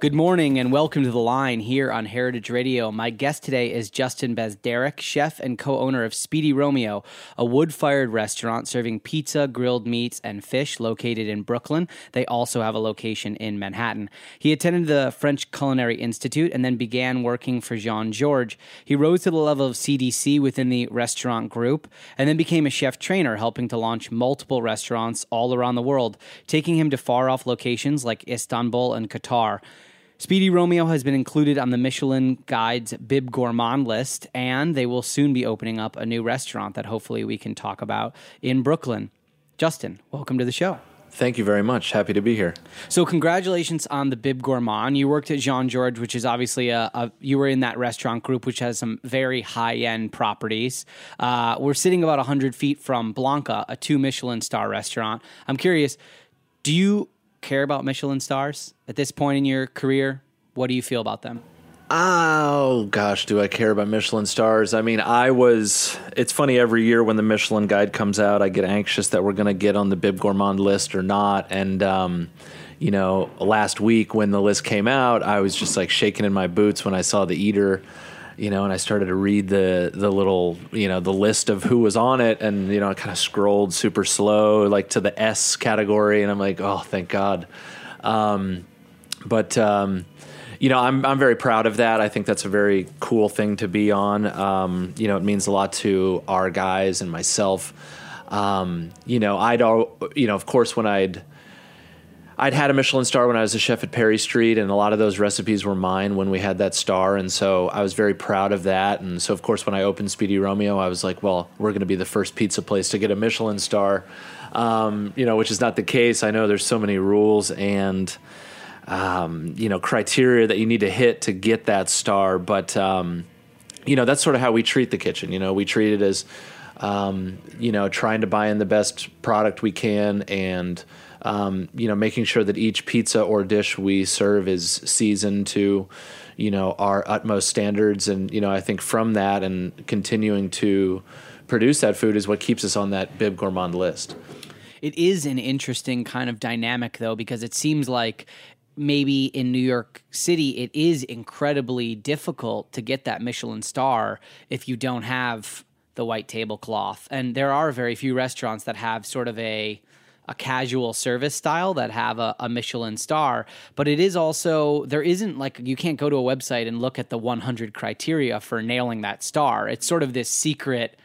Good morning and welcome to the line here on Heritage Radio. My guest today is Justin Bazdarich, chef and co owner of Speedy Romeo, a wood fired restaurant serving pizza, grilled meats, and fish located in Brooklyn. They also have a location in Manhattan. He attended the French Culinary Institute and then began working for Jean Georges. He rose to the level of CDC within the restaurant group and then became a chef trainer, helping to launch multiple restaurants all around the world, taking him to far off locations like Istanbul and Qatar. Speedy Romeo has been included on the Michelin Guide's Bib Gourmand list, and they will soon be opening up a new restaurant that hopefully we can talk about in Brooklyn. Justin, welcome to the show. Thank you very much. Happy to be here. So, congratulations on the Bib Gourmand. You worked at Jean George, which is obviously a, a, you were in that restaurant group, which has some very high end properties. Uh, we're sitting about 100 feet from Blanca, a two Michelin star restaurant. I'm curious, do you care about Michelin stars at this point in your career? What do you feel about them? Oh gosh, do I care about Michelin stars? I mean, I was. It's funny every year when the Michelin Guide comes out, I get anxious that we're going to get on the Bib Gourmand list or not. And um, you know, last week when the list came out, I was just like shaking in my boots when I saw the eater you know, and I started to read the the little, you know, the list of who was on it, and you know, I kind of scrolled super slow, like to the S category, and I'm like, oh, thank God. Um, but um, you know, I'm I'm very proud of that. I think that's a very cool thing to be on. Um, you know, it means a lot to our guys and myself. Um, you know, I'd, all, you know, of course, when I'd I'd had a Michelin star when I was a chef at Perry Street, and a lot of those recipes were mine when we had that star, and so I was very proud of that. And so, of course, when I opened Speedy Romeo, I was like, "Well, we're going to be the first pizza place to get a Michelin star," um, you know, which is not the case. I know there's so many rules and um, you know criteria that you need to hit to get that star, but um, you know that's sort of how we treat the kitchen. You know, we treat it as um, you know trying to buy in the best product we can and um, you know, making sure that each pizza or dish we serve is seasoned to, you know, our utmost standards. And, you know, I think from that and continuing to produce that food is what keeps us on that Bib Gourmand list. It is an interesting kind of dynamic, though, because it seems like maybe in New York City, it is incredibly difficult to get that Michelin star if you don't have the white tablecloth. And there are very few restaurants that have sort of a a casual service style that have a, a, Michelin star, but it is also there isn't like you can't go to a website and look at the 100 criteria for nailing that star. It's sort of this secret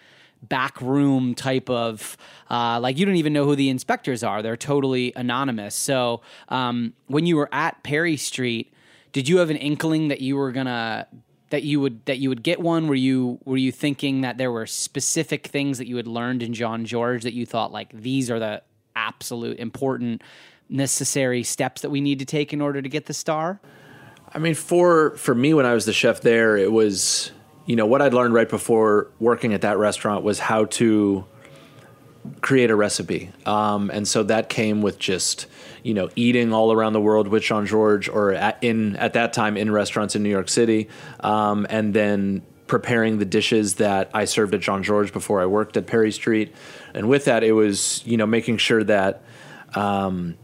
back room type of uh, like you don't even know who the inspectors are. They're totally anonymous. So um, when you were at Perry Street did you have an inkling that you were gonna that you would that you would get one? Were you were you thinking that there were specific things that you had learned in Jean George that you thought like these are the absolute important necessary steps that we need to take in order to get the star? I mean, for for me, when I was the chef there, it was you know what I'd learned right before working at that restaurant was how to create a recipe, um, and so that came with just you know eating all around the world with Jean George or at, in at that time in restaurants in New York City, um, and then preparing the dishes that I served at Jean George before I worked at Perry Street, and with that, it was you know making sure that. Um,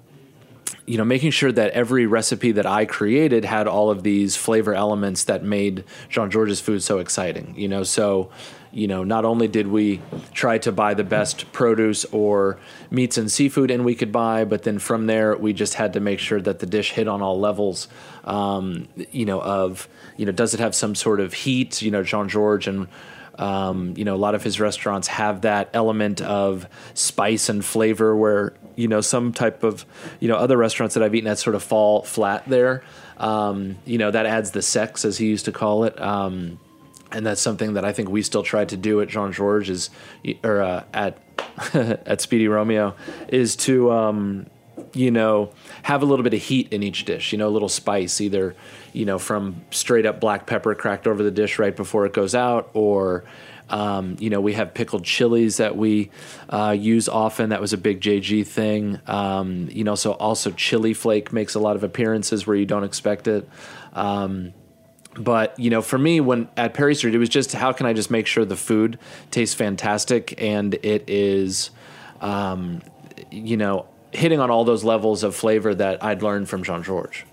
you know, making sure that every recipe that I created had all of these flavor elements that made Jean Georges food so exciting. You know, so you know, not only did we try to buy the best produce or meats and seafood and we could buy, but then from there we just had to make sure that the dish hit on all levels. Um, you know, of you know, does it have some sort of heat? You know, Jean George and um, you know, a lot of his restaurants have that element of spice and flavor where, you know, some type of, you know, other restaurants that I've eaten that sort of fall flat there. Um, you know, that adds the sex, as he used to call it. Um, and that's something that I think we still try to do at Jean Georges is, or uh, at at Speedy Romeo, is to um, you know have a little bit of heat in each dish. You know, a little spice, either you know from straight up black pepper cracked over the dish right before it goes out, or um, you know we have pickled chilies that we uh, use often. That was a big JG thing. Um, you know, so also chili flake makes a lot of appearances where you don't expect it. Um, but you know for me when at perry street it was just how can i just make sure the food tastes fantastic and it is um, you know hitting on all those levels of flavor that i'd learned from jean georges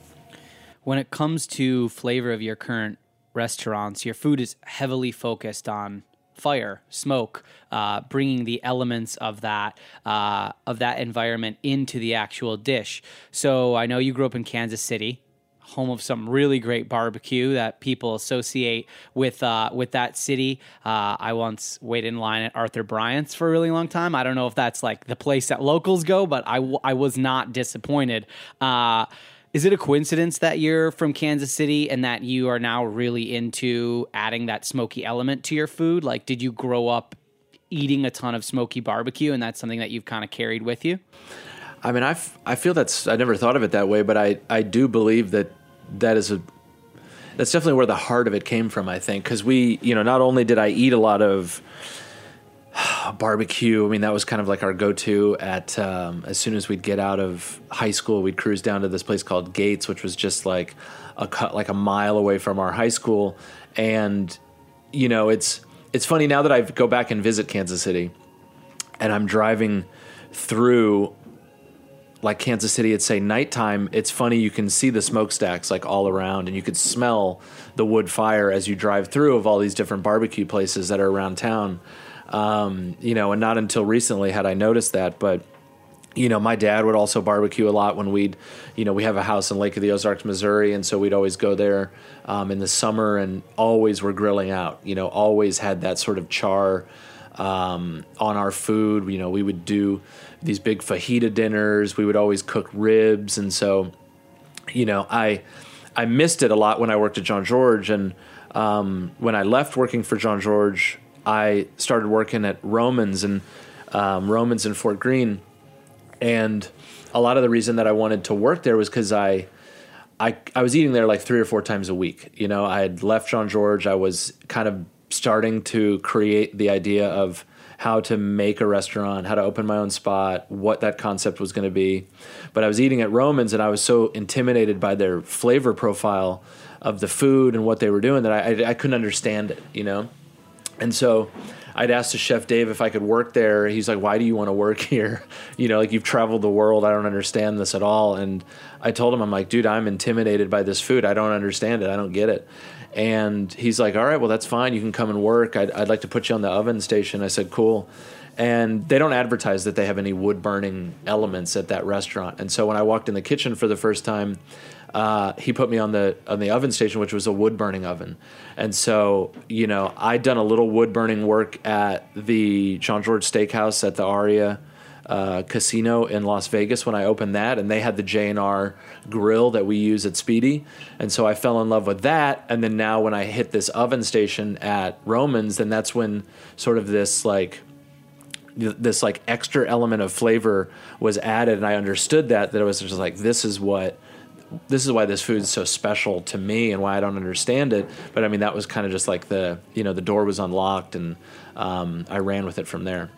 when it comes to flavor of your current restaurants your food is heavily focused on fire, smoke, uh, bringing the elements of that uh, of that environment into the actual dish. So I know you grew up in Kansas City home of some really great barbecue that people associate with uh, with that city. Uh, I once waited in line at Arthur Bryant's for a really long time. I don't know if that's like the place that locals go, but I, w- I was not disappointed. Uh, is it a coincidence that you're from Kansas City and that you are now really into adding that smoky element to your food? Like, did you grow up eating a ton of smoky barbecue and that's something that you've kind of carried with you? I mean, I, f- I feel that's I never thought of it that way, but I, I do believe that that is a that's definitely where the heart of it came from. I think because we, you know, not only did I eat a lot of barbecue. I mean, that was kind of like our go-to at um, as soon as we'd get out of high school, we'd cruise down to this place called Gates, which was just like a cut like a mile away from our high school. And you know, it's it's funny now that I go back and visit Kansas City, and I'm driving through like Kansas City, it's say nighttime. It's funny you can see the smokestacks like all around, and you could smell the wood fire as you drive through of all these different barbecue places that are around town. Um, you know, and not until recently had I noticed that, but you know, my dad would also barbecue a lot when we'd, you know, we have a house in Lake of the Ozarks, Missouri, and so we'd always go there um, in the summer and always were grilling out. You know, always had that sort of char um, on our food. You know, we would do these big fajita dinners. We would always cook ribs, and so you know, I I missed it a lot when I worked at Jean George, and um, when I left working for Jean Georges, I started working at Romans and um, Romans in Fort Greene, and a lot of the reason that I wanted to work there was because I. I, I was eating there like three or four times a week. You know, I had left Jean George. I was kind of starting to create the idea of how to make a restaurant, how to open my own spot, what that concept was going to be. But I was eating at Romans and I was so intimidated by their flavor profile of the food and what they were doing that I, I, I couldn't understand it, you know? And so I'd asked the chef Dave if I could work there. He's like, "Why do you want to work here? You know, like you've traveled the world. I don't understand this at all." And I told him, "I'm like, dude, I'm intimidated by this food. I don't understand it. I don't get it." And he's like, all right, well, that's fine. You can come and work. I'd, I'd like to put you on the oven station. I said, cool. And they don't advertise that they have any wood burning elements at that restaurant. And so when I walked in the kitchen for the first time, uh, he put me on the on the oven station, which was a wood burning oven. And so, you know, I'd done a little wood burning work at the Jean George Steakhouse at the Aria uh, casino in Las Vegas when I opened that, and they had the J and R grill that we use at Speedy, and so I fell in love with that. And then now when I hit this oven station at Romans, then that's when sort of this like this like extra element of flavor was added, and I understood that that it was just like this is what this is why this food is so special to me and why I don't understand it. But I mean, that was kind of just like the you know the door was unlocked and um, I ran with it from there.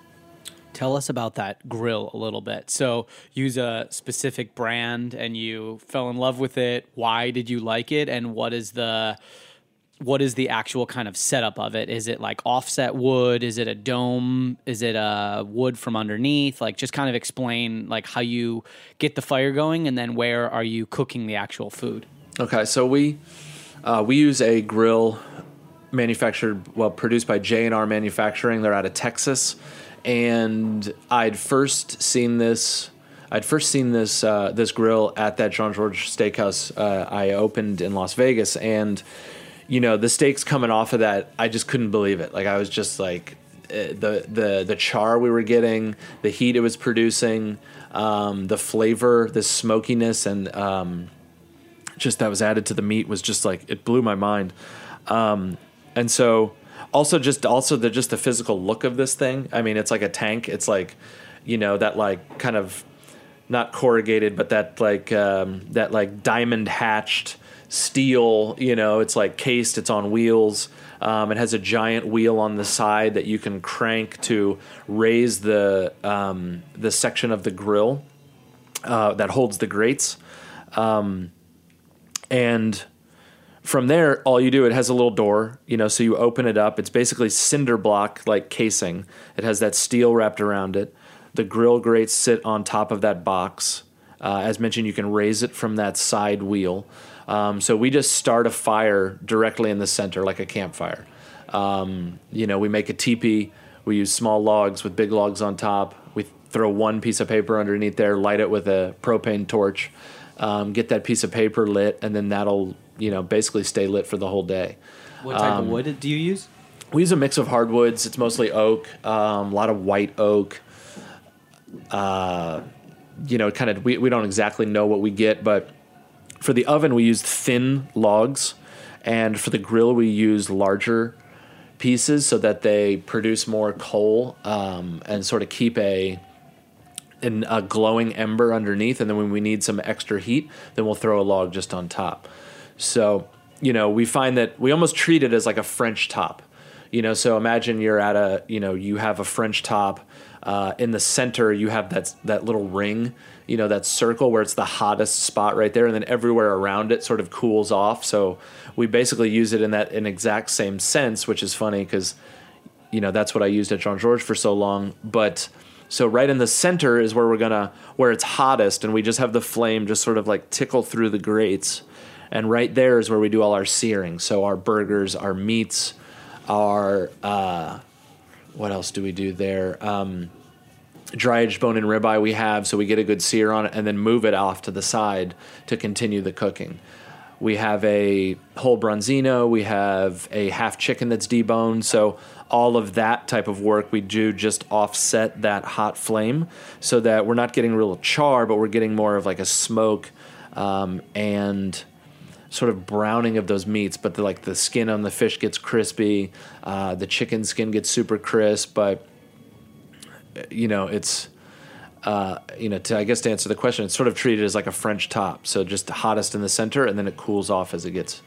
Tell us about that grill a little bit. So, use a specific brand and you fell in love with it. Why did you like it? And what is the what is the actual kind of setup of it? Is it like offset wood? Is it a dome? Is it a wood from underneath? Like just kind of explain like how you get the fire going and then where are you cooking the actual food? Okay, so we uh, we use a grill manufactured well produced by J&R Manufacturing. They're out of Texas and I'd first seen this. I'd first seen this uh, this grill at that Jean George Steakhouse uh, I opened in Las Vegas, and you know the steaks coming off of that, I just couldn't believe it. Like I was just like uh, the the the char we were getting, the heat it was producing, um, the flavor, the smokiness, and um, just that was added to the meat was just like it blew my mind. Um, and so also just also the just the physical look of this thing. I mean, it's like a tank. It's like you know that like kind of not corrugated, but that like um, that like diamond hatched steel. You know, it's like cased. It's on wheels. Um, it has a giant wheel on the side that you can crank to raise the um, the section of the grill uh, that holds the grates, um, and from there, all you do, it has a little door, you know, so you open it up. It's basically cinder block like casing. It has that steel wrapped around it. The grill grates sit on top of that box. Uh, as mentioned, you can raise it from that side wheel. Um, so we just start a fire directly in the center, like a campfire. Um, you know, we make a teepee. We use small logs with big logs on top. We throw one piece of paper underneath there, light it with a propane torch, um, get that piece of paper lit, and then that'll you know basically stay lit for the whole day. What type um, of wood do you use? We use a mix of hardwoods. It's mostly oak, um, a lot of white oak. Uh, you know, kind of we, we don't exactly know what we get, but for the oven we use thin logs, and for the grill we use larger pieces so that they produce more coal um, and sort of keep a a glowing ember underneath, and then when we need some extra heat, then we'll throw a log just on top. So, you know, we find that we almost treat it as like a French top. You know, so imagine you're at a, you know, you have a French top. Uh, in the center, you have that that little ring, you know, that circle where it's the hottest spot right there, and then everywhere around it sort of cools off. So we basically use it in that in exact same sense, which is funny because, you know, that's what I used at Jean Georges for so long. But so right in the center is where we're gonna where it's hottest, and we just have the flame just sort of like tickle through the grates and right there is where we do all our searing. So our burgers, our meats, our uh, what else do we do there? Um, dry aged bone and ribeye we have, so we get a good sear on it, and then move it off to the side to continue the cooking. We have a whole bronzino. We have a half chicken that's deboned. So all of that type of work we do just offset that hot flame, so that we're not getting real char, but we're getting more of like a smoke um, and sort of browning of those meats, but the, like the skin on the fish gets crispy, uh, the chicken skin gets super crisp, but you know it's. Uh, you know, to I guess to answer the question, it's sort of treated as like a French top, so just hottest in the center, and then it cools off as it gets.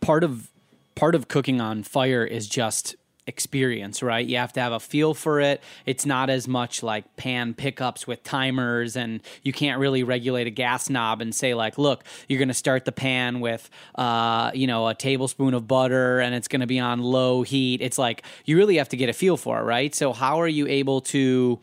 Part of part of cooking on fire is just experience, right? You have to have a feel for it. It's not as much like pan pickups with timers, and you can't really regulate a gas knob and say like, look, you're going to start the pan with, uh, you know, a tablespoon of butter, and it's going to be on low heat. It's like you really have to get a feel for it, right? So how are you able to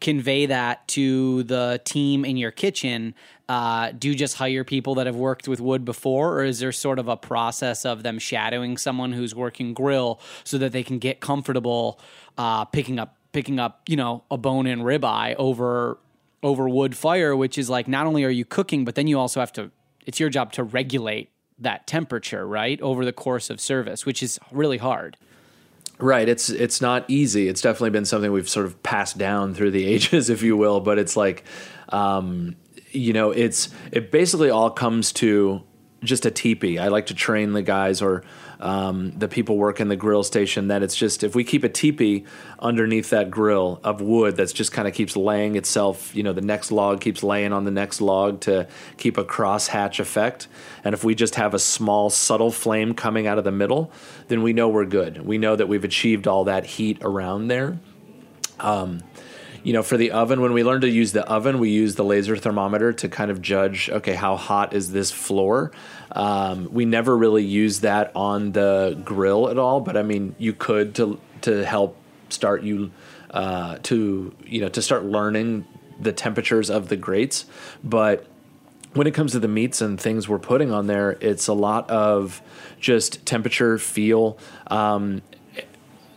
convey that to the team in your kitchen uh, do you just hire people that have worked with wood before, or is there sort of a process of them shadowing someone who's working grill so that they can get comfortable uh, picking up picking up you know a bone in ribeye over over wood fire, which is like not only are you cooking, but then you also have to. It's your job to regulate that temperature right over the course of service, which is really hard. Right. It's it's not easy. It's definitely been something we've sort of passed down through the ages, if you will. But it's like, um, you know, it's it basically all comes to just a teepee. I like to train the guys or um, the people working the grill station that it's just if we keep a teepee underneath that grill of wood that's just kind of keeps laying itself, you know, the next log keeps laying on the next log to keep a crosshatch effect. And if we just have a small, subtle flame coming out of the middle, then we know we're good. We know that we've achieved all that heat around there. Um, you know, for the oven, when we learn to use the oven, we use the laser thermometer to kind of judge, okay, how hot is this floor? Um, we never really use that on the grill at all, but I mean, you could to to help start you uh, to you know to start learning the temperatures of the grates. But when it comes to the meats and things we're putting on there, it's a lot of just temperature, feel, um,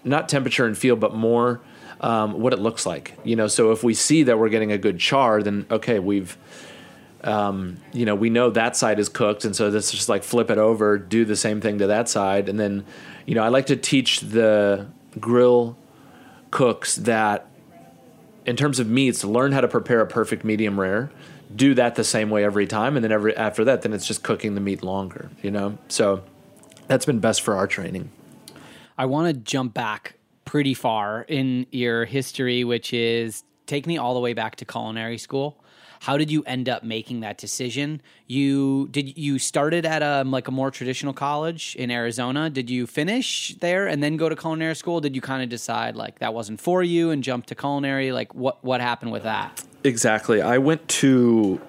not temperature and feel, but more um, what it looks like. You know, so if we see that we're getting a good char, then okay, we've um, you know, we know that side is cooked, and so let's just like flip it over, do the same thing to that side, and then, you know, I like to teach the grill cooks that, in terms of meats, learn how to prepare a perfect medium rare, do that the same way every time, and then every after that, then it's just cooking the meat longer, you know. So that's been best for our training. I want to jump back pretty far in your history, which is take me all the way back to culinary school how did you end up making that decision? You did you started at a like a more traditional college in Arizona? Did you finish there and then go to culinary school? Did you kind of decide like that wasn't for you and jump to culinary? Like what what happened with that? Exactly. I went to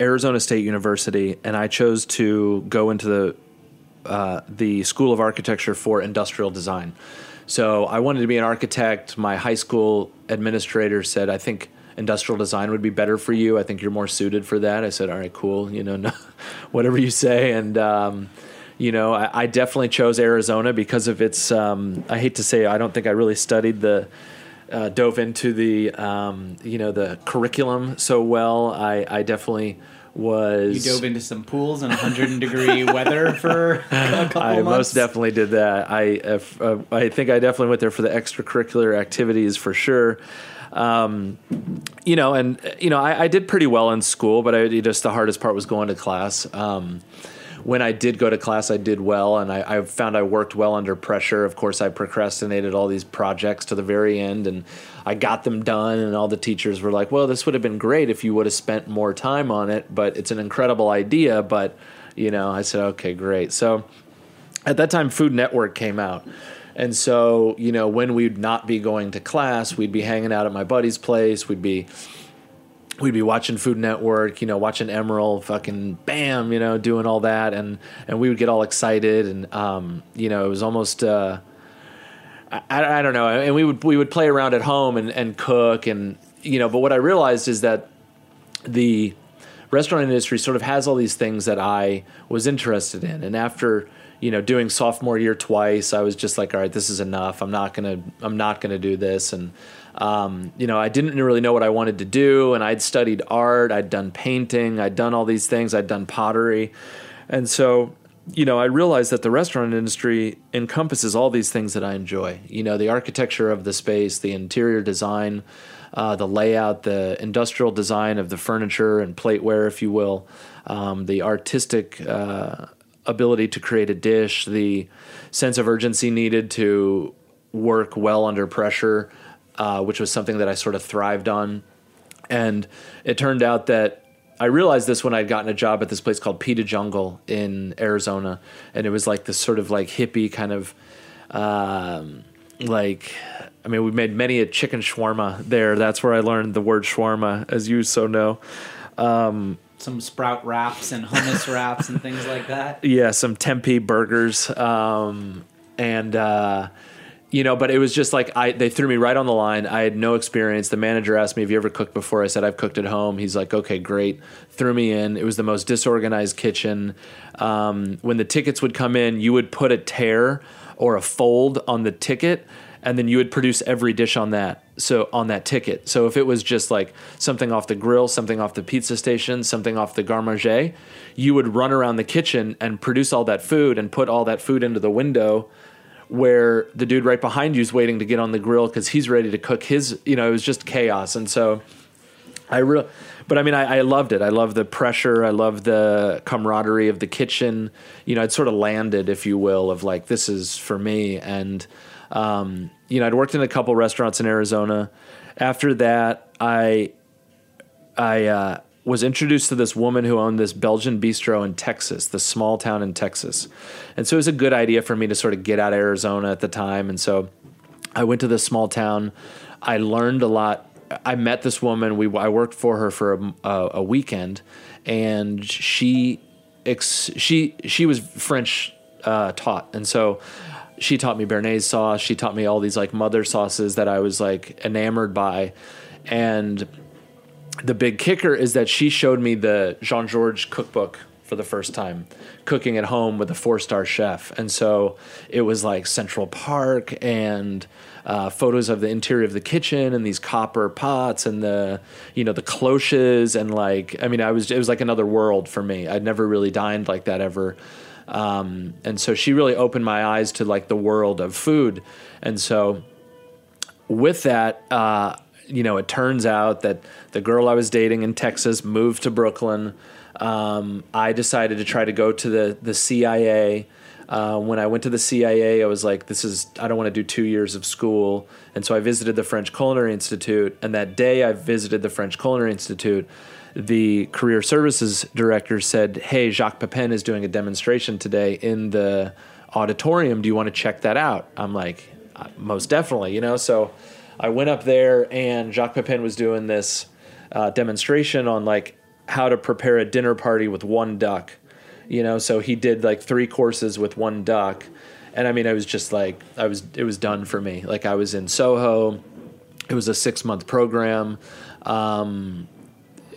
Arizona State University and I chose to go into the uh, the School of Architecture for Industrial Design. So I wanted to be an architect. My high school administrator said, I think industrial design would be better for you. I think you're more suited for that. I said, all right, cool. You know, no, whatever you say. And, um, you know, I, I, definitely chose Arizona because of its, um, I hate to say, I don't think I really studied the, uh, dove into the, um, you know, the curriculum so well. I, I definitely, was you dove into some pools in 100 degree weather for a couple I months? I most definitely did that. I uh, I think I definitely went there for the extracurricular activities for sure. Um, you know, and you know, I, I, did pretty well in school, but I just the hardest part was going to class. Um, when I did go to class, I did well, and I, I, found I worked well under pressure. Of course, I procrastinated all these projects to the very end, and I got them done. And all the teachers were like, "Well, this would have been great if you would have spent more time on it, but it's an incredible idea." But you know, I said, "Okay, great." So at that time, Food Network came out. And so, you know, when we'd not be going to class, we'd be hanging out at my buddy's place. We'd be we'd be watching Food Network, you know, watching Emeril, fucking bam, you know, doing all that, and and we would get all excited, and um, you know, it was almost. Uh, I, I don't know, and we would we would play around at home and, and cook, and you know, but what I realized is that the restaurant industry sort of has all these things that I was interested in, and after you know, doing sophomore year twice, I was just like, all right, this is enough. I'm not gonna, I'm not gonna do this. And, um, you know, I didn't really know what I wanted to do. And I'd studied art, I'd done painting, I'd done all these things, I'd done pottery. And so, you know, I realized that the restaurant industry encompasses all these things that I enjoy. You know, the architecture of the space, the interior design, uh, the layout, the industrial design of the furniture and plateware, if you will, um, the artistic uh, ability to create a dish, the sense of urgency needed to work well under pressure, uh, which was something that I sort of thrived on. And it turned out that I realized this when I'd gotten a job at this place called Pita Jungle in Arizona, and it was like this sort of like hippie kind of, um, like, I mean, we made many a chicken shawarma there. That's where I learned the word shawarma, as you so know. Um, some sprout wraps and hummus wraps and things like that. Yeah, some tempeh burgers, um, and uh, you know, but it was just like I they threw me right on the line. I had no experience. The manager asked me, "Have you ever cooked before?" I said, "I've cooked at home." He's like, "Okay, great." Threw me in. It was the most disorganized kitchen. Um, when the tickets would come in, you would put a tear or a fold on the ticket and then you would produce every dish on that so on that ticket so if it was just like something off the grill something off the pizza station something off the garde you would run around the kitchen and produce all that food and put all that food into the window where the dude right behind you is waiting to get on the grill because he's ready to cook his. You know, it was just chaos, and so I really. But I mean, I, I loved it. I love the pressure. I love the camaraderie of the kitchen. You know, I'd sort of landed, if you will, of like this is for me. And um, you know, I'd worked in a couple restaurants in Arizona. After that, I I uh, was introduced to this woman who owned this Belgian bistro in Texas, the small town in Texas. And so it was a good idea for me to sort of get out of Arizona at the time. And so I went to this small town. I learned a lot. I met this woman. We I worked for her for a, a, a weekend, and she ex, she she was French uh, taught, and so she taught me béarnaise sauce. She taught me all these like mother sauces that I was like enamored by, and the big kicker is that she showed me the Jean Georges cookbook for the first time, cooking at home with a four star chef. And so it was like Central Park and uh, photos of the interior of the kitchen and these copper pots and the you know the cloches and like I mean I was it was like another world for me. I'd never really dined like that ever. Um, and so she really opened my eyes to like the world of food. And so with that, uh, you know, it turns out that the girl I was dating in Texas moved to Brooklyn. Um, I decided to try to go to the the CIA. Uh, when I went to the CIA, I was like, "This is I don't want to do two years of school," and so I visited the French Culinary Institute. And that day, I visited the French Culinary Institute. The career services director said, "Hey, Jacques Pepin is doing a demonstration today in the auditorium. Do you want to check that out?" I'm like, "Uh, "Most definitely," you know. So I went up there, and Jacques Pepin was doing this uh, demonstration on like how to prepare a dinner party with one duck. You know, so he did like three courses with one duck, and I mean, I was just like, I was, it was done for me. Like I was in Soho. It was a six month program. Um,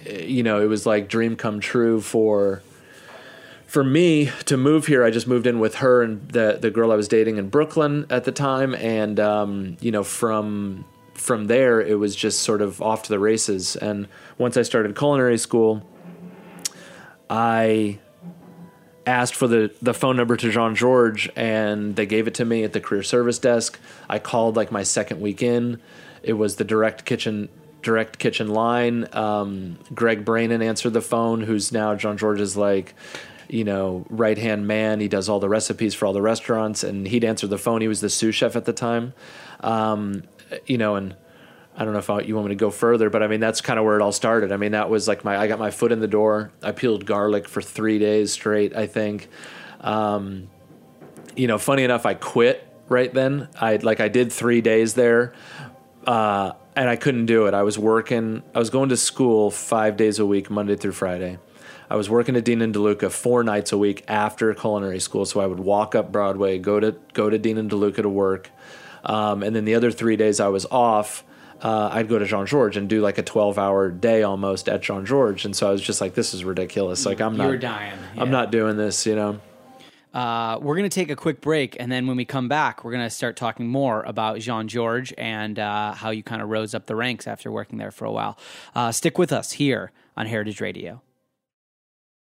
you know, it was like dream come true for for me to move here, I just moved in with her and the the girl I was dating in Brooklyn at the time, and um, you know from from there it was just sort of off to the races. And once I started culinary school, I asked for the the phone number to Jean George, and they gave it to me at the career service desk. I called like my second week in. It was the direct kitchen direct kitchen line. Um, Greg Brainin answered the phone, who's now Jean Georges' like you know, right hand man. He does all the recipes for all the restaurants, and he'd answer the phone. He was the sous chef at the time, um, you know, and I don't know if you want me to go further, but I mean that's kind of where it all started. I mean that was like my I got my foot in the door. I peeled garlic for three days straight. I think, um, you know, funny enough, I quit right then. I like I did three days there. Uh, and I couldn't do it. I was working. I was going to school five days a week, Monday through Friday. I was working at Dean and DeLuca four nights a week after culinary school, so I would walk up Broadway, go to go to Dean and DeLuca to work, um, and then the other three days I was off. Uh, I'd go to Jean George and do like a twelve hour day almost at Jean George. and so I was just like, "This is ridiculous! Like I'm You not were dying, I'm not doing this," you know. Uh, we're going to take a quick break, and then when we come back, we're going to start talking more about Jean George and uh, how you kind of rose up the ranks after working there for a while. Uh, stick with us here on Heritage Radio.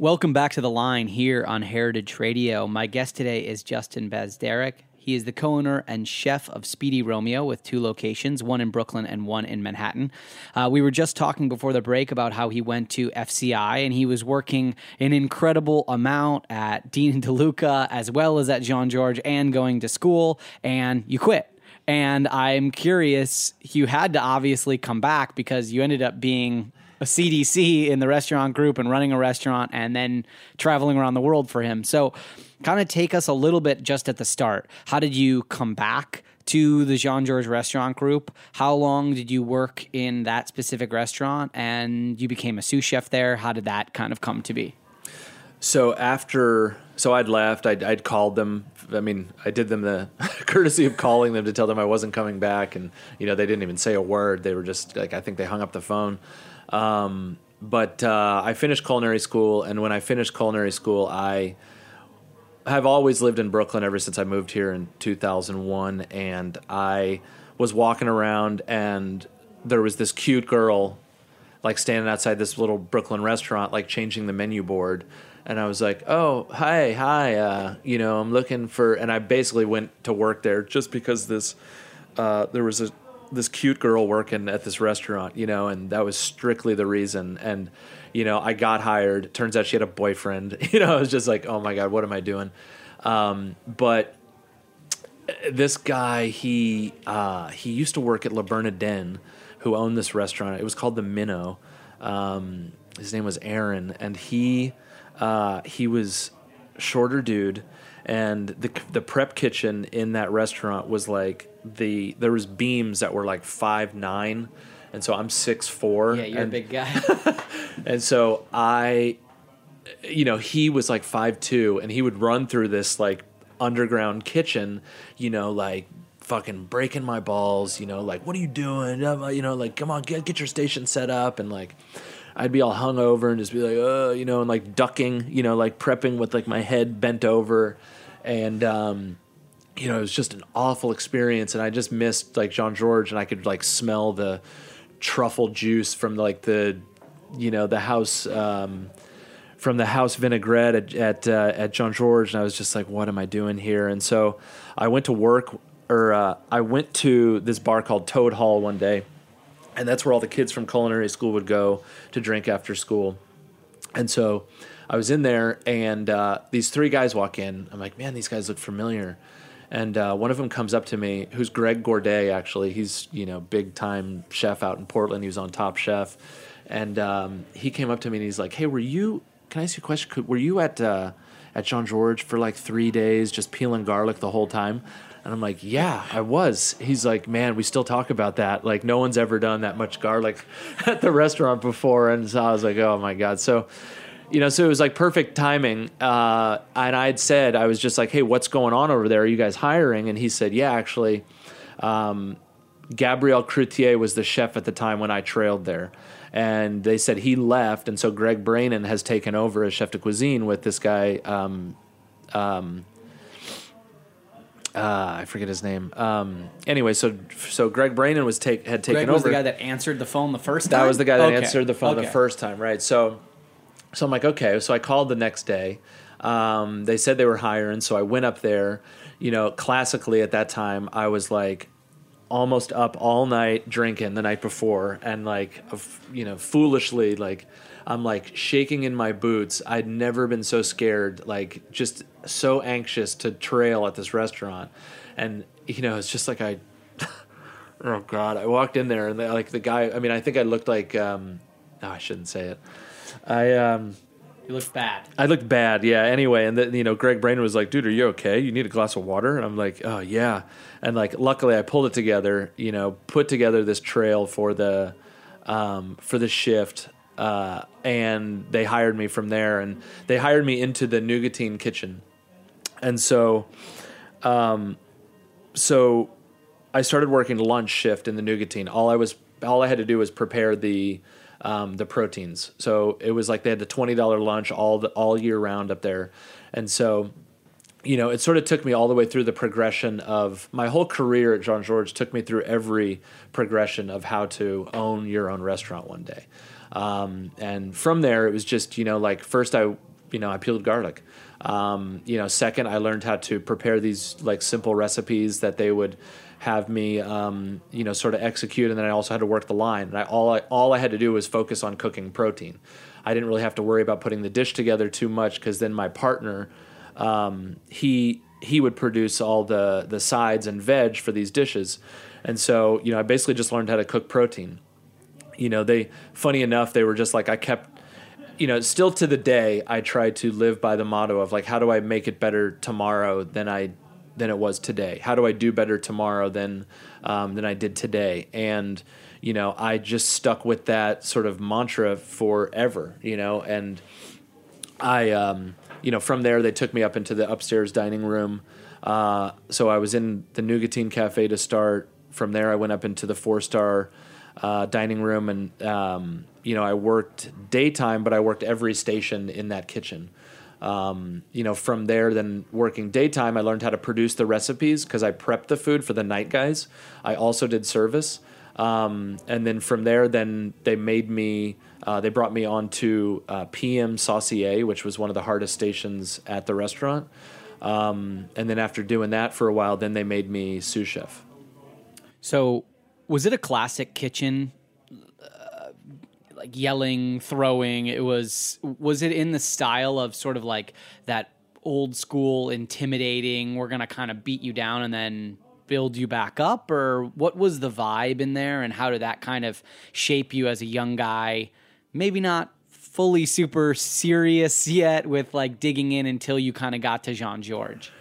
Welcome back to the line here on Heritage Radio. My guest today is Justin Bazdarich. He is the co-owner and chef of Speedy Romeo with two locations, one in Brooklyn and one in Manhattan. Uh, we were just talking before the break about how he went to FCI and he was working an incredible amount at Dean and DeLuca as well as at Jean George and going to school, and you quit And I'm curious, you had to obviously come back because you ended up being a CDC in the restaurant group and running a restaurant and then traveling around the world for him. So, kind of take us a little bit just at the start. How did you come back to the Jean Georges restaurant group? How long did you work in that specific restaurant and you became a sous chef there? How did that kind of come to be? So after, so I'd left. I'd, I'd called them. I mean, I did them the courtesy of calling them to tell them I wasn't coming back, and you know they didn't even say a word. They were just like, I think they hung up the phone. Um, but uh, I finished culinary school, and when I finished culinary school, I have always lived in Brooklyn ever since I moved here in 2001, and I was walking around, and there was this cute girl, like standing outside this little Brooklyn restaurant, like changing the menu board, and I was like, "Oh, hi, hi, uh, you know, I'm looking for," and I basically went to work there just because this uh, there was a this cute girl working at this restaurant, you know, and that was strictly the reason. And you know, I got hired. Turns out she had a boyfriend. You know, I was just like, "Oh my god, what am I doing?" Um, but this guy, he uh, he used to work at La Bernardin, who owned this restaurant. It was called the Minnow. Um, his name was Aaron, and he uh, he was shorter dude, and the the prep kitchen in that restaurant was like the there was beams that were like five nine, and so I'm six four. Yeah, you're and, a big guy. and so I, you know, he was like five two, and he would run through this like underground kitchen, you know, like fucking breaking my balls, you know, like what are you doing? You know, like come on, get get your station set up, and like I'd be all hungover and just be like, oh, you know, and like ducking, you know, like prepping with like my head bent over, and um, you know, it was just an awful experience, and I just missed like Jean George, and I could like smell the truffle juice from like the, you know, the house. Um, from the house vinaigrette at at, uh, at Jean Georges, and I was just like, "What am I doing here?" And so I went to work, or uh, I went to this bar called Toad Hall one day, and that's where all the kids from culinary school would go to drink after school. And so I was in there, and uh, these three guys walk in. I'm like, "Man, these guys look familiar." And uh, one of them comes up to me, who's Greg Gourdet. Actually, he's you know big time chef out in Portland. He was on Top Chef, and um, he came up to me and he's like, "Hey, were you can I ask you a question? Could, were you at uh, at Jean George for like three days, just peeling garlic the whole time? And I'm like, yeah, I was. He's like, man, we still talk about that. Like, no one's ever done that much garlic at the restaurant before. And so I was like, oh my god. So, you know, so it was like perfect timing. Uh, and I had said, I was just like, hey, what's going on over there? Are you guys hiring? And he said, yeah, actually. Um, Gabriel Kreuther was the chef at the time when I trailed there and they said he left, and so Greg Brainin has taken over as chef de cuisine with this guy. Um, um, uh, I forget his name. Um, anyway, so so Greg Brainin was take had taken over. Greg was over. the guy that answered the phone the first time. That was the guy that Okay. answered the phone Okay. the first time, right? So, so I'm like, okay. So I called the next day. Um, they said they were hiring, so I went up there. You know, classically at that time, I was like almost up all night drinking the night before, and like, you know, foolishly, like I'm like shaking in my boots. I'd never been so scared, like just so anxious to trail at this restaurant, and you know, it's just like I Oh God! I walked in there and like the guy. I mean, I think I looked like. Um, no, I shouldn't say it. I um, You look bad. I looked bad. Yeah. Anyway, and then you know, Greg Brainin was like, "Dude, are you okay? You need a glass of water?" And I'm like, "Oh yeah." And like, luckily, I pulled it together. You know, put together this trail for the um, for the shift. Uh, and they hired me from there, and they hired me into the Nougatine kitchen, and so, um, so I started working lunch shift in the Nougatine. All I was all I had to do was prepare the um, the proteins. So it was like they had the twenty dollar lunch all the, all year round up there, and so you know it sort of took me all the way through the progression of my whole career at Jean George Took me through every progression of how to own your own restaurant one day, um, and from there it was just you know like first I you know I peeled garlic. Um, you know, second, I learned how to prepare these like simple recipes that they would have me, um, you know, sort of execute, and then I also had to work the line. And I all I all I had to do was focus on cooking protein. I didn't really have to worry about putting the dish together too much because then my partner, um, he he would produce all the the sides and veg for these dishes. And so, you know, I basically just learned how to cook protein. You know, they funny enough, they were just like I kept you know, still to the day I try to live by the motto of like how do I make it better tomorrow than I than it was today? How do I do better tomorrow than um, than I did today? And you know, I just stuck with that sort of mantra forever, you know, and I um, you know, from there they took me up into the upstairs dining room. Uh, so I was in the Nougatine Cafe to start. From there, I went up into the four star uh, dining room, and um, you know, I worked daytime, but I worked every station in that kitchen. Um, you know, from there, then working daytime, I learned how to produce the recipes because I prepped the food for the night guys. I also did service. Um, and then from there, then they made me, uh, they brought me on to uh, PM Saucier, which was one of the hardest stations at the restaurant. Um, and then after doing that for a while, then they made me sous chef. So, was it a classic kitchen? Like yelling, throwing. It was was it in the style of sort of like that old school intimidating, we're going to kind of beat you down and then build you back up or what was the vibe in there and how did that kind of shape you as a young guy? Maybe not fully super serious yet with like digging in until you kind of got to Jean George.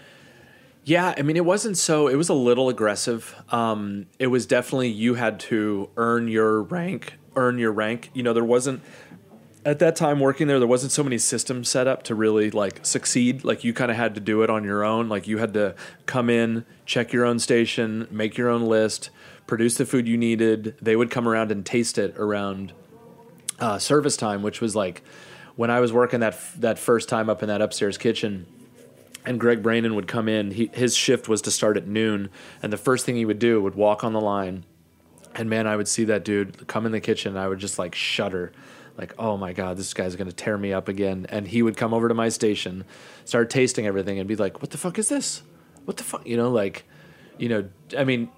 Yeah, I mean, it wasn't so. It was a little aggressive. Um, it was definitely you had to earn your rank, earn your rank. You know, there wasn't at that time working there. There wasn't so many systems set up to really like succeed. Like you kind of had to do it on your own. Like you had to come in, check your own station, make your own list, produce the food you needed. They would come around and taste it around uh, service time, which was like when I was working that that first time up in that upstairs kitchen and Greg Brainin would come in. He, his shift was to start at noon, and the first thing he would do would walk on the line, and man, I would see that dude come in the kitchen, and I would just like shudder, like, oh my god, this guy's gonna tear me up again. And he would come over to my station, start tasting everything, and be like, what the fuck is this? What the fuck? You know, like, you know, I mean.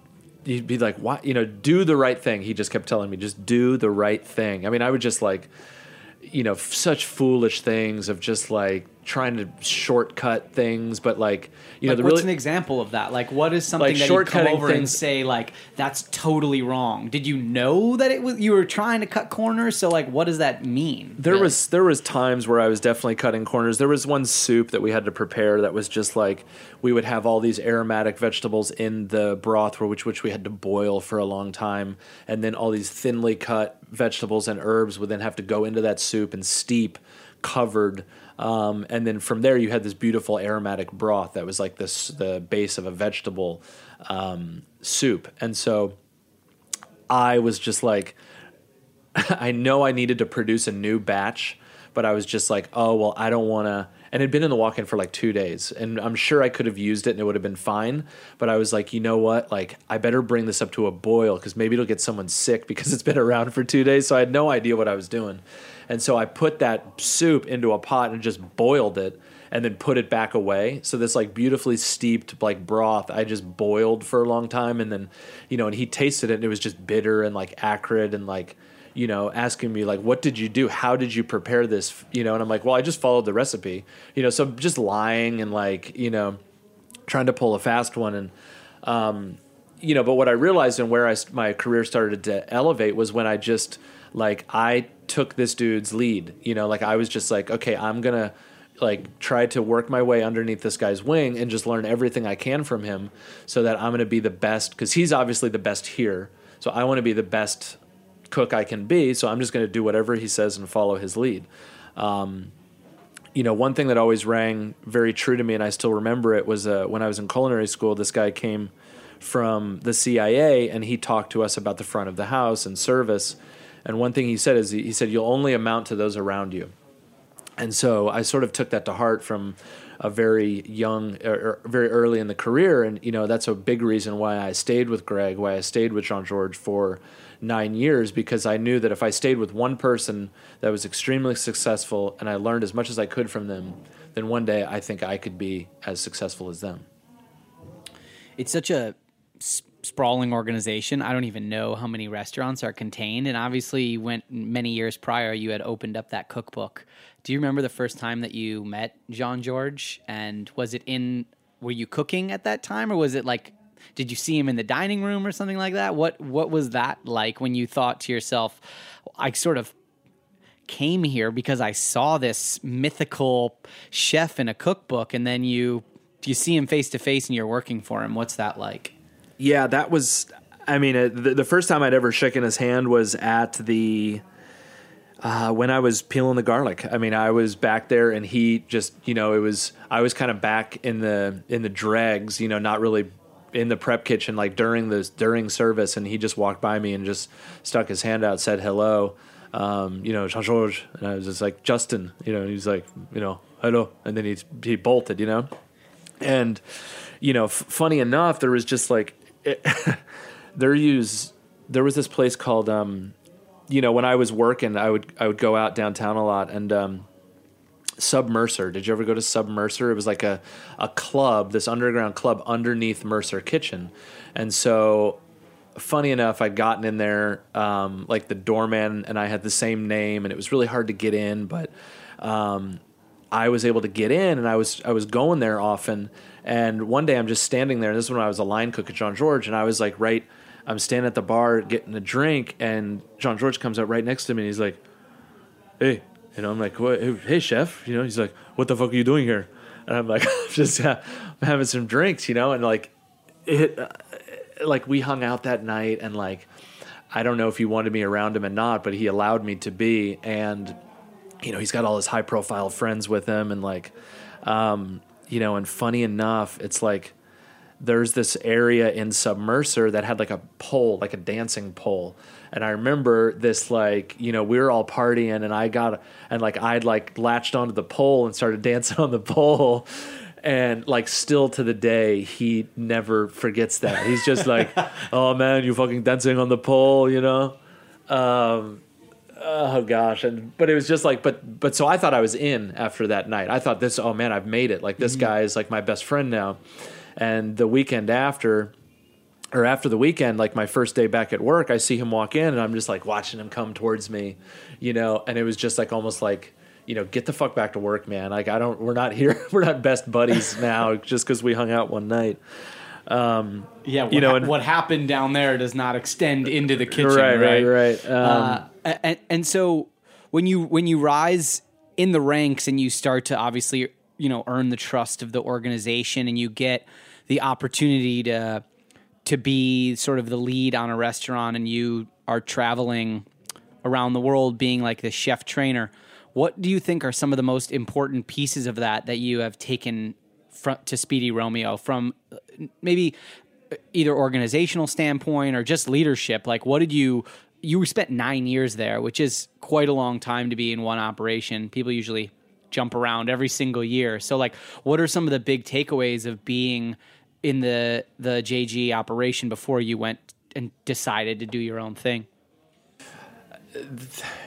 He'd be like, "Why? You know, do the right thing." He just kept telling me, "Just do the right thing." I mean, I would just like, you know, such foolish things of just like trying to shortcut things, but like you like know, the what's really an example of that? Like, what is something Like that you come over and say like that's totally wrong? Did you know that it was you were trying to cut corners? So like, what does that mean? There really? was there was times where I was definitely cutting corners. There was one soup that we had to prepare that was just like we would have all these aromatic vegetables in the broth, which which we had to boil for a long time, and then all these thinly cut vegetables and herbs would then have to go into that soup and steep, covered. Um, and then from there, you had this beautiful aromatic broth that was like this the base of a vegetable um, soup. And so I was just like, I know I needed to produce a new batch, but I was just like, oh well, I don't want to. And it'd been in the walk-in for like two days, and I'm sure I could have used it and it would have been fine. But I was like, you know what? Like, I better bring this up to a boil because maybe it'll get someone sick because it's been around for two days. So I had no idea what I was doing, and so I put that soup into a pot and just boiled it. And then put it back away. So this like beautifully steeped like broth, I just boiled for a long time, and then, you know, and he tasted it, and it was just bitter and like acrid and like you know, asking me like, "What did you do? How did you prepare this?" You know, and I'm like, "Well, I just followed the recipe." You know, so just lying and like, you know, trying to pull a fast one, and um, you know, but what I realized and where I my career started to elevate was when I just like I took this dude's lead. You know, like I was just like, okay, I'm gonna like try to work my way underneath this guy's wing and just learn everything I can from him so that I'm going to be the best cuz he's obviously the best here. So I want to be the best cook I can be, so I'm just going to do whatever he says and follow his lead. Um, you know, one thing that always rang very true to me, and I still remember it, was uh, when I was in culinary school. This guy came from the CIA, and he talked to us about the front of the house and service. And one thing he said is, he said, "You'll only amount to those around you." And so I sort of took that to heart from a very young, or, or very early in the career, and you know that's a big reason why I stayed with Greg, why I stayed with Jean George for nine years, because I knew that if I stayed with one person that was extremely successful, and I learned as much as I could from them, then one day I think I could be as successful as them. it's such a sprawling organization. I don't even know how many restaurants are contained. And obviously, you went many years prior, you had opened up that cookbook. Do you remember the first time that you met Jean George? And was it in were you cooking at that time, or was it like did you see him in the dining room or something like that? What what was that like when you thought to yourself, I sort of came here because I saw this mythical chef in a cookbook, and then you you see him face to face and you're working for him. What's that like? Yeah, that was. I mean, uh, the, the first time I'd ever shaken his hand was at the uh, when I was peeling the garlic. I mean, I was back there, and he just, you know, it was I was kind of back in the in the dregs, you know, not really in the prep kitchen like during this during service, and he just walked by me and just stuck his hand out, said hello, um, you know, Jean Georges, and I was just like Justin, you know, he's like, you know, hello, and then he he bolted, you know, and you know, f- funny enough, there was just like it, there use there was this place called um, you know, when I was working, I would I would go out downtown a lot and um, Sub Mercer. Did you ever go to Sub Mercer? It was like a a club, this underground club underneath Mercer Kitchen, and so. Funny enough, I'd gotten in there, um, like the doorman and I had the same name, and it was really hard to get in. But um, I was able to get in, and I was I was going there often. And one day, I'm just standing there. And this is when I was a line cook at Jean George, and I was like, right, I'm standing at the bar getting a drink, and Jean George comes up right next to me, and he's like, "Hey, you know, I'm like, what, hey, chef, you know, he's like, what the fuck are you doing here? And I'm like, just uh, I'm having some drinks, you know, and like, it, uh, like we hung out that night, and like, I don't know if he wanted me around him or not, but he allowed me to be, and you know, he's got all his high profile friends with him, and like, um, you know, and funny enough, it's like there's this area in Sub Mercer that had like a pole, like a dancing pole. And I remember this like, you know, we were all partying and I got and like I'd like latched onto the pole and started dancing on the pole. And like still to the day, he never forgets that. He's just like, Oh man, you fucking dancing on the pole, you know? Um oh gosh and but it was just like but but so i thought i was in after that night i thought this oh man i've made it like this mm-hmm. guy is like my best friend now and the weekend after, or after the weekend, like my first day back at work, I see him walk in and I'm just like watching him come towards me, you know, and it was just like almost like, you know, get the fuck back to work, man. Like I don't, we're not here, we're not best buddies now just because we hung out one night. Um, yeah, you know, and, what happened down there does not extend into the kitchen, right, right, right, right. Um, uh, and, and so when you when you rise in the ranks and you start to obviously you know earn the trust of the organization and you get the opportunity to to be sort of the lead on a restaurant and you are traveling around the world being like the chef trainer what do you think are some of the most important pieces of that that you have taken from, to Speedy Romeo from uh, maybe either organizational standpoint or just leadership like what did you you spent nine years there which is quite a long time to be in one operation people usually jump around every single year. So like what are some of the big takeaways of being in the the JG operation before you went and decided to do your own thing?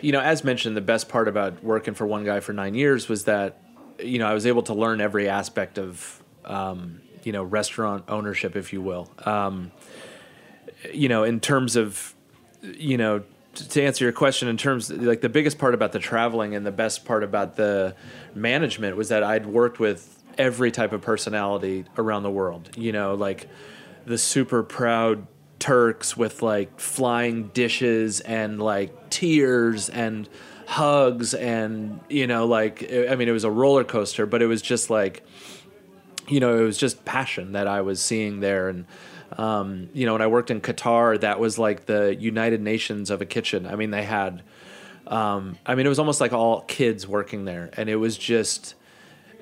You know, as mentioned, the best part about working for one guy for nine years was that you know I was able to learn every aspect of um, you know restaurant ownership, if you will. Um, you know, in terms of you know to answer your question in terms like the biggest part about the traveling and the best part about the management was that I'd worked with every type of personality around the world. You know, like the super proud Turks with like flying dishes and like tears and hugs and you know like I mean it was a roller coaster but it was just like you know it was just passion that I was seeing there and um, you know, when I worked in Qatar, that was like the United Nations of a kitchen. I mean, they had, um, I mean, it was almost like all kids working there, and it was just,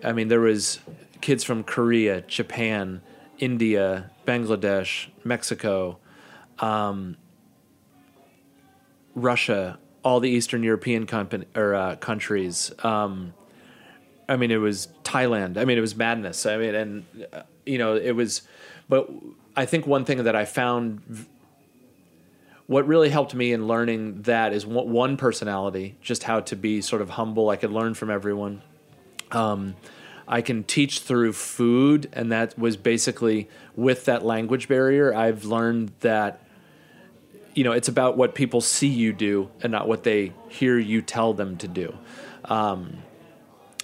I mean, there was kids from Korea, Japan, India, Bangladesh, Mexico, um, Russia, all the Eastern European or uh, countries. Um, I mean, it was Thailand. I mean, it was madness. I mean, and uh, you know, it was, but I think one thing that I found what really helped me in learning that is one personality, just how to be sort of humble. I could learn from everyone. Um, I can teach through food, and that was basically with that language barrier. I've learned that you know it's about what people see you do and not what they hear you tell them to do. Um,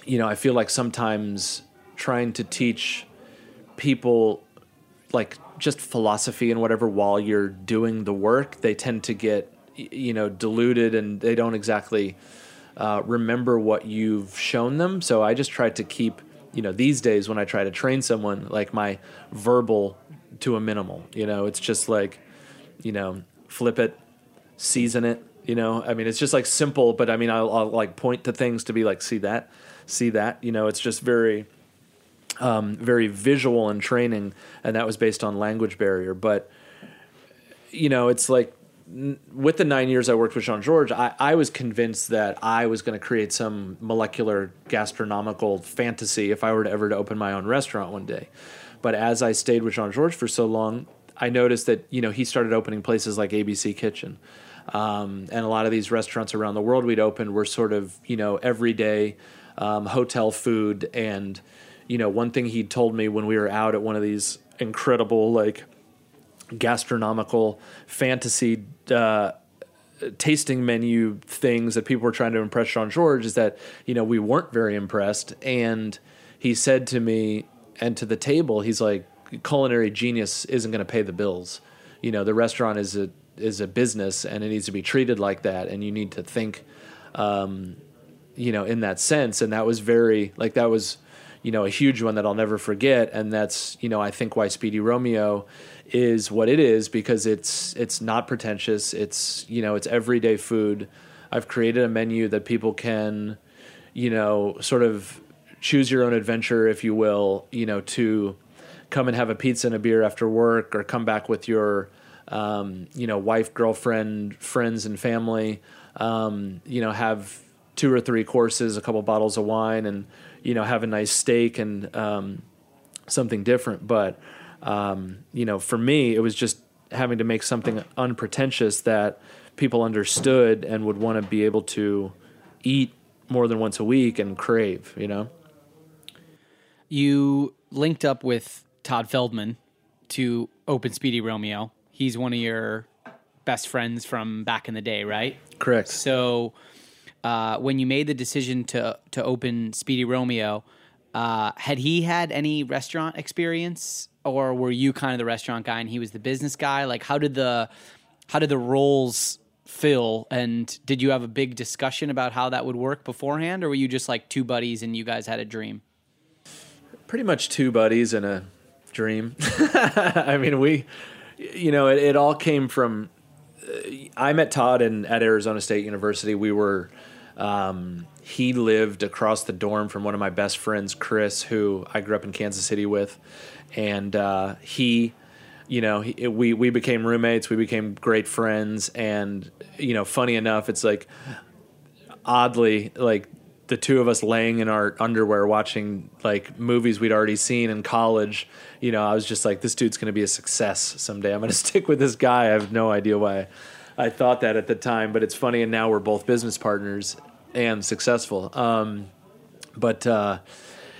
you know, I feel like sometimes trying to teach people like just philosophy and whatever while you're doing the work, they tend to get you know diluted and they don't exactly uh, remember what you've shown them. So I just try to keep you know these days when I try to train someone like my verbal to a minimal. You know, it's just like you know flip it, season it. You know, I mean, it's just like simple, but I mean, I'll, I'll like point to things to be like, see that, see that. You know, it's just very um, very visual in training, and that was based on language barrier. But you know, it's like with the nine years I worked with Jean George, I, I was convinced that I was going to create some molecular gastronomical fantasy if I were to ever to open my own restaurant one day. But as I stayed with Jean George for so long, I noticed that you know he started opening places like ABC Kitchen. Um, and a lot of these restaurants around the world we'd opened were sort of you know everyday um, hotel food and you know, one thing he told me when we were out at one of these incredible, like, gastronomical fantasy uh, tasting menu things that people were trying to impress Jean George is that, you know, we weren't very impressed. And he said to me and to the table, he's like, culinary genius isn't going to pay the bills. You know, the restaurant is a is a business and it needs to be treated like that and you need to think um, you know in that sense and that was very like that was you know, a huge one that I'll never forget, and that's you know I think why Speedy Romeo is what it is because it's it's not pretentious. It's you know it's everyday food. I've created a menu that people can, you know, sort of choose your own adventure, if you will, you know, to come and have a pizza and a beer after work, or come back with your, um, you know, wife, girlfriend, friends, and family. Um, you know, have two or three courses, a couple bottles of wine, and you know, have a nice steak and um, something different. But um, you know, for me, it was just having to make something unpretentious that people understood and would want to be able to eat more than once a week and crave. You know, you linked up with Todd Feldman to open Speedy Romeo. He's one of your best friends from back in the day, right? Correct. So uh, when you made the decision to to open Speedy Romeo, uh, had he had any restaurant experience, or were you kind of the restaurant guy and he was the business guy? Like, how did the how did the roles fill, and did you have a big discussion about how that would work beforehand, or were you just like two buddies and you guys had a dream? Pretty much two buddies and a dream. I mean, we, you know, it, it all came from. Uh, I met Todd in, at Arizona State University. We were um, he lived across the dorm from one of my best friends, Chris, who I grew up in Kansas City with, and uh, he, you know, he, we we became roommates. We became great friends, and you know, funny enough, it's like oddly like the two of us laying in our underwear watching like movies we'd already seen in college. You know, I was just like, this dude's going to be a success someday. I'm going to stick with this guy. I have no idea why I thought that at the time, but it's funny. And now we're both business partners and successful. Um, but uh,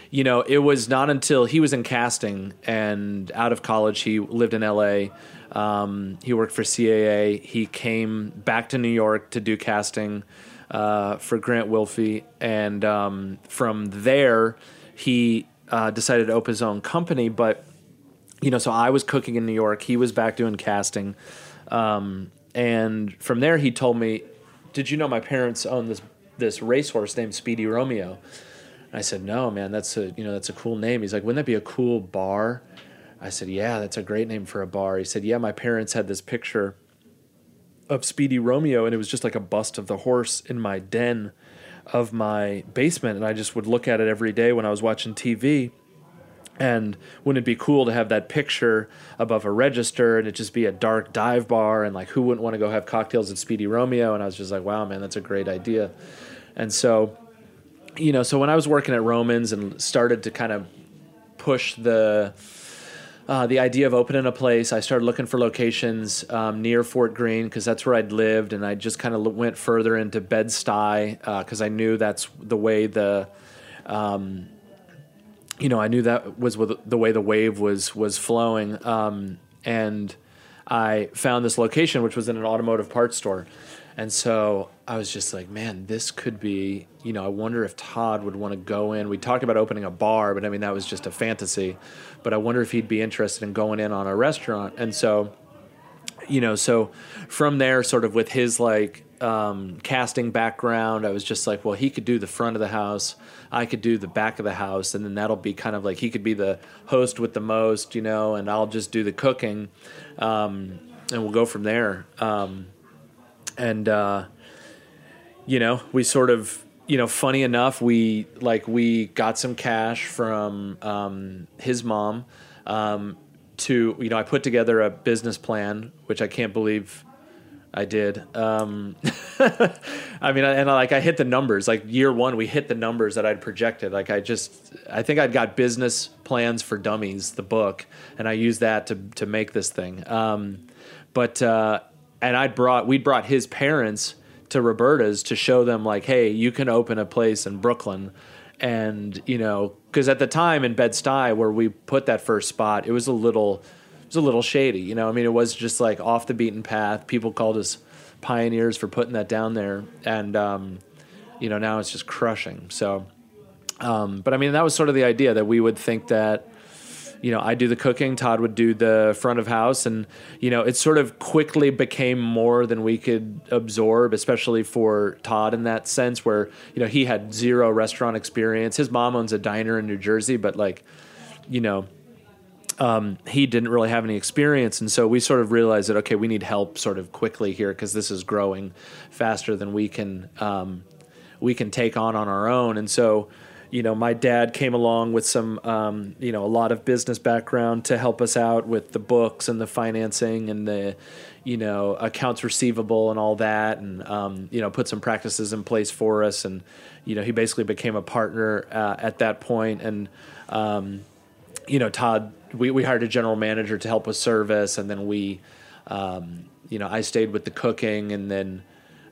you know, it was not until he was in casting and out of college, he lived in L.A. Um, he worked for CAA. He came back to New York to do casting uh, for Grant Wilfley, and um, from there, he uh, decided to open his own company. But you know, so I was cooking in New York. He was back doing casting, um, and from there, he told me, "Did you know my parents own this this racehorse named Speedy Romeo. I said, no, man, that's a you know that's a cool name. He's like, wouldn't that be a cool bar? I said, yeah, that's a great name for a bar. He said, yeah, my parents had this picture of Speedy Romeo, and it was just like a bust of the horse in my den of my basement, and I just would look at it every day when I was watching TV. And wouldn't it be cool to have that picture above a register and it just be a dark dive bar and like who wouldn't want to go have cocktails at Speedy Romeo? And I was just like, wow, man, that's a great idea. And so, you know, so when I was working at Roman's and started to kind of push the uh, the idea of opening a place, I started looking for locations um, near Fort Greene because that's where I'd lived, and I just kind of went further into Bed Stuy because uh, I knew that's the way the, um, you know, I knew that was the way the wave was was flowing, um, and I found this location which was in an automotive parts store, And so I was just like, man, this could be, you know, I wonder if Todd would want to go in. We talked about opening a bar, but I mean, that was just a fantasy. But I wonder if he'd be interested in going in on a restaurant. And so, you know, so from there, sort of with his like um, casting background, I was just like, well, he could do the front of the house. I could do the back of the house. And then that'll be kind of like he could be the host with the most, you know, and I'll just do the cooking. Um, and we'll go from there. Um, and, uh, you know, we sort of, you know, funny enough, we like we got some cash from um, his mom um, to, you know, I put together a business plan, which I can't believe I did. Um, I mean, and like I hit the numbers. Like year one, we hit the numbers that I'd projected. Like I just, I think I'd got business plans for dummies, the book, and I used that to to make this thing. Um, but uh, and I brought, we'd brought his parents to Roberta's to show them like, hey, you can open a place in Brooklyn, and you know, because at the time in Bed Stuy where we put that first spot, it was a little it was a little shady. You know, I mean, it was just like off the beaten path. People called us pioneers for putting that down there, and um, you know, now it's just crushing. So, um, but I mean, that was sort of the idea that we would think that. You know, I do the cooking. Todd would do the front of house, and you know, it sort of quickly became more than we could absorb, especially for Todd in that sense, where you know he had zero restaurant experience. His mom owns a diner in New Jersey, but like, you know, um, he didn't really have any experience, and so we sort of realized that okay, we need help sort of quickly here because this is growing faster than we can um, we can take on on our own. And so, you know, my dad came along with some um, you know a lot of business background to help us out with the books and the financing and the you know accounts receivable and all that, and um, you know put some practices in place for us. And you know, he basically became a partner uh, at that point, and um, you know, Todd we, we hired a general manager to help with service, and then we, um, you know, I stayed with the cooking, and then.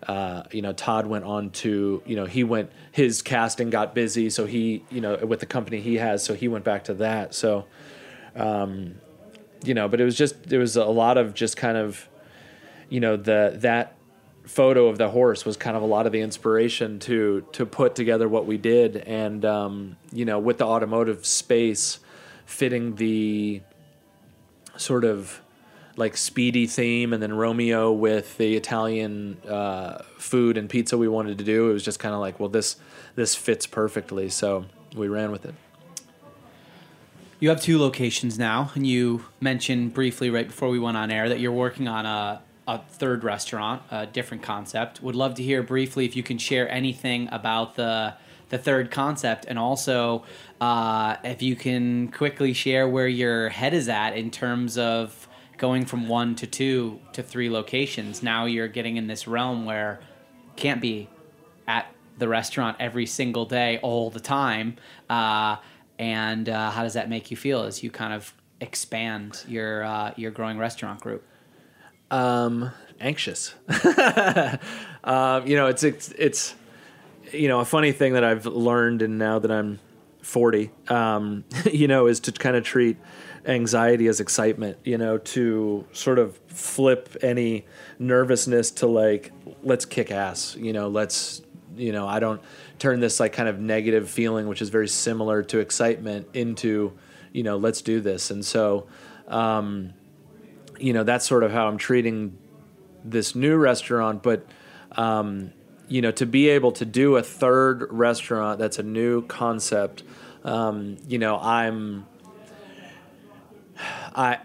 Uh, you know, Todd went on to, you know, he went, his casting got busy. So he, you know, with the company he has, so he went back to that. So, um, you know, but it was just, there was a lot of just kind of, you know, the, that photo of the horse was kind of a lot of the inspiration to, to put together what we did. And, um, you know, with the automotive space, fitting the sort of like speedy theme and then Romeo with the Italian uh, food and pizza we wanted to do. It was just kind of like, well, this this fits perfectly, so we ran with it. You have two locations now, and you mentioned briefly right before we went on air that you're working on a, a third restaurant, a different concept. Would love to hear briefly if you can share anything about the the third concept, and also uh, if you can quickly share where your head is at in terms of going from one to two to three locations. Now you're getting in this realm where can't be at the restaurant every single day all the time. Uh, and uh, how does that make you feel as you kind of expand your uh, your growing restaurant group? Um, anxious. um, you know, it's it's it's you know, a funny thing that I've learned, and now that I'm 40, um, you know, is to kind of treat anxiety as excitement, you know, to sort of flip any nervousness to like, let's kick ass, you know, let's, you know, I don't turn this like kind of negative feeling, which is very similar to excitement, into, you know, let's do this. And so, um, you know, that's sort of how I'm treating this new restaurant, but, um, you know, to be able to do a third restaurant that's a new concept, um, you know, I'm, I,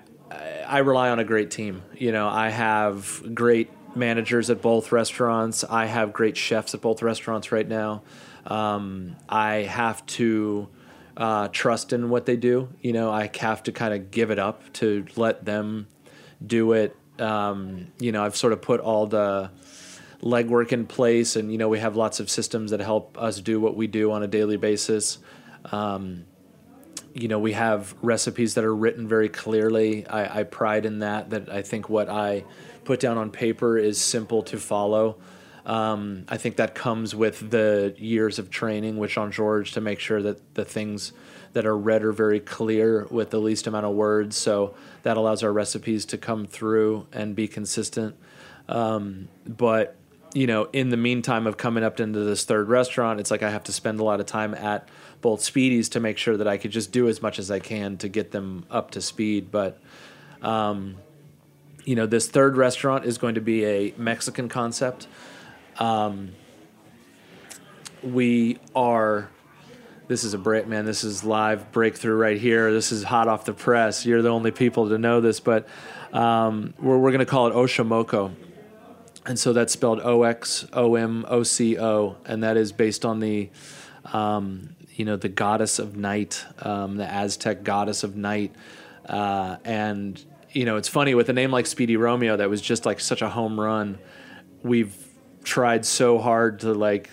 I rely on a great team. You know, I have great managers at both restaurants. I have great chefs at both restaurants right now. Um, I have to uh, trust in what they do. You know, I have to kind of give it up to let them do it. Um, you know, I've sort of put all the legwork in place, and you know we have lots of systems that help us do what we do on a daily basis. Um, you know we have recipes that are written very clearly. I, I, pride in that. That I think what I put down on paper is simple to follow. Um, I think that comes with the years of training with Jean George to make sure that the things that are read are very clear with the least amount of words. So that allows our recipes to come through and be consistent. Um, but you know, in the meantime of coming up into this third restaurant, it's like I have to spend a lot of time at both Speedies to make sure that I could just do as much as I can to get them up to speed. But, um, you know, this third restaurant is going to be a Mexican concept. Um, we are. This is a break, man. This is live breakthrough right here. This is hot off the press. You're the only people to know this, but um, we're, we're going to call it Oxomoco and so that's spelled O X O M O C O, and that is based on the, um, you know, the goddess of night, um, the Aztec goddess of night, uh, and you know, it's funny with a name like Speedy Romeo that was just like such a home run. We've tried so hard to like,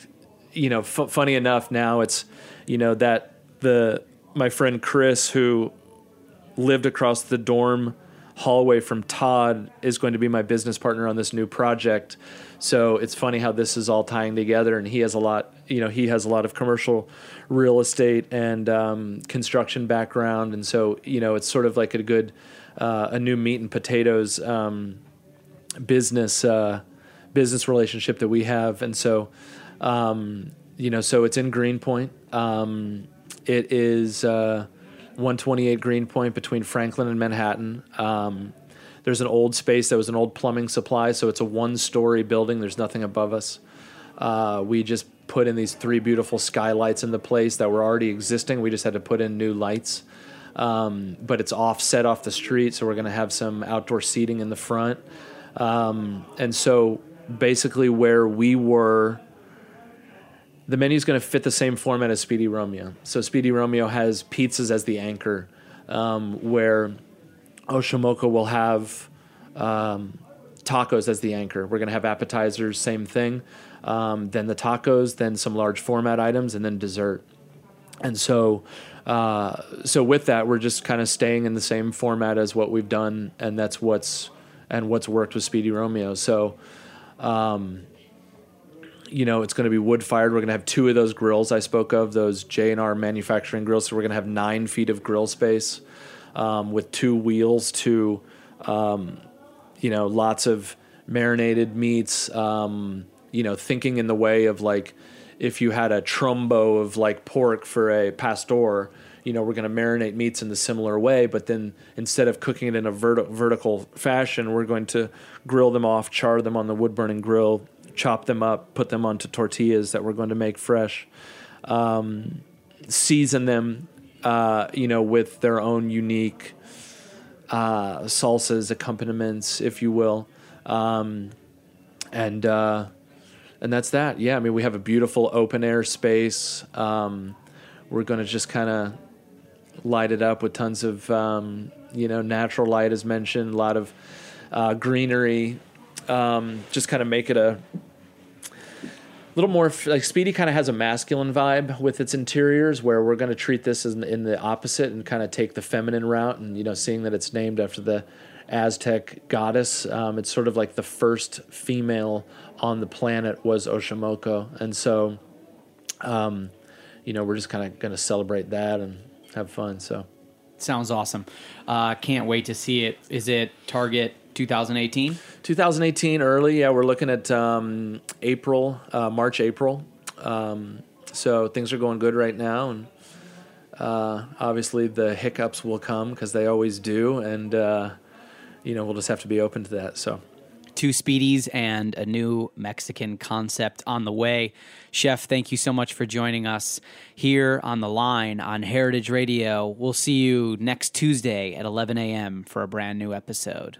you know, f- funny enough now it's, you know, that the my friend Chris who lived across the dorm hallway from Todd is going to be my business partner on this new project. So it's funny how this is all tying together, and he has a lot. You know, he has a lot of commercial real estate and um, construction background, and so you know, it's sort of like a good, uh, a new meat and potatoes um, business uh, business relationship that we have, and so. Um, you know, so it's in Greenpoint. Um, it is uh, 128 Greenpoint between Franklin and Manhattan. Um, there's an old space that was an old plumbing supply, so it's a one-story building. There's nothing above us. Uh, we just put in these three beautiful skylights in the place that were already existing. We just had to put in new lights. Um, but it's offset off the street, so we're going to have some outdoor seating in the front. Um, and so basically, where we were the menu is going to fit the same format as Speedy Romeo. So Speedy Romeo has pizzas as the anchor, um, where Oxomoco will have um, tacos as the anchor. We're going to have appetizers, same thing. Um, then the tacos, then some large format items, and then dessert. And so, uh, so with that, we're just kind of staying in the same format as what we've done, and that's what's and what's worked with Speedy Romeo. So. Um, you know, it's going to be wood fired. We're going to have two of those grills I spoke of, those J and R manufacturing grills. So we're going to have nine feet of grill space um, with two wheels to, um, you know, lots of marinated meats. Um, you know, thinking in the way of like if you had a trompo of like pork for al pastor. You know, we're going to marinate meats in the similar way, but then instead of cooking it in a verti- vertical fashion, we're going to grill them off, char them on the wood burning grill, chop them up, put them onto tortillas that we're going to make fresh, um, season them, uh, you know, with their own unique uh, salsas, accompaniments, if you will, um, and uh, and that's that. Yeah, I mean, we have a beautiful open air space. Um, we're going to just kind of light it up with tons of um, you know natural light, as mentioned, a lot of uh, greenery. Um, just kind of make it a little more like Speedy kind of has a masculine vibe with its interiors, where we're going to treat this in, in the opposite and kind of take the feminine route. And you know, seeing that it's named after the Aztec goddess, um, it's sort of like the first female on the planet was Oxomoco, and so, um, you know, we're just kind of going to celebrate that and have fun. So. Sounds awesome. Uh, can't wait to see it. Is it Target 2018? 2018 early. Yeah, we're looking at um, April, uh, March, April. Um, so things are going good right now, and uh, obviously the hiccups will come because they always do, and uh, you know we'll just have to be open to that. So two speedies and a new Mexican concept on the way. Chef, thank you so much for joining us here on the line on Heritage Radio. We'll see you next Tuesday at 11 a.m. for a brand new episode.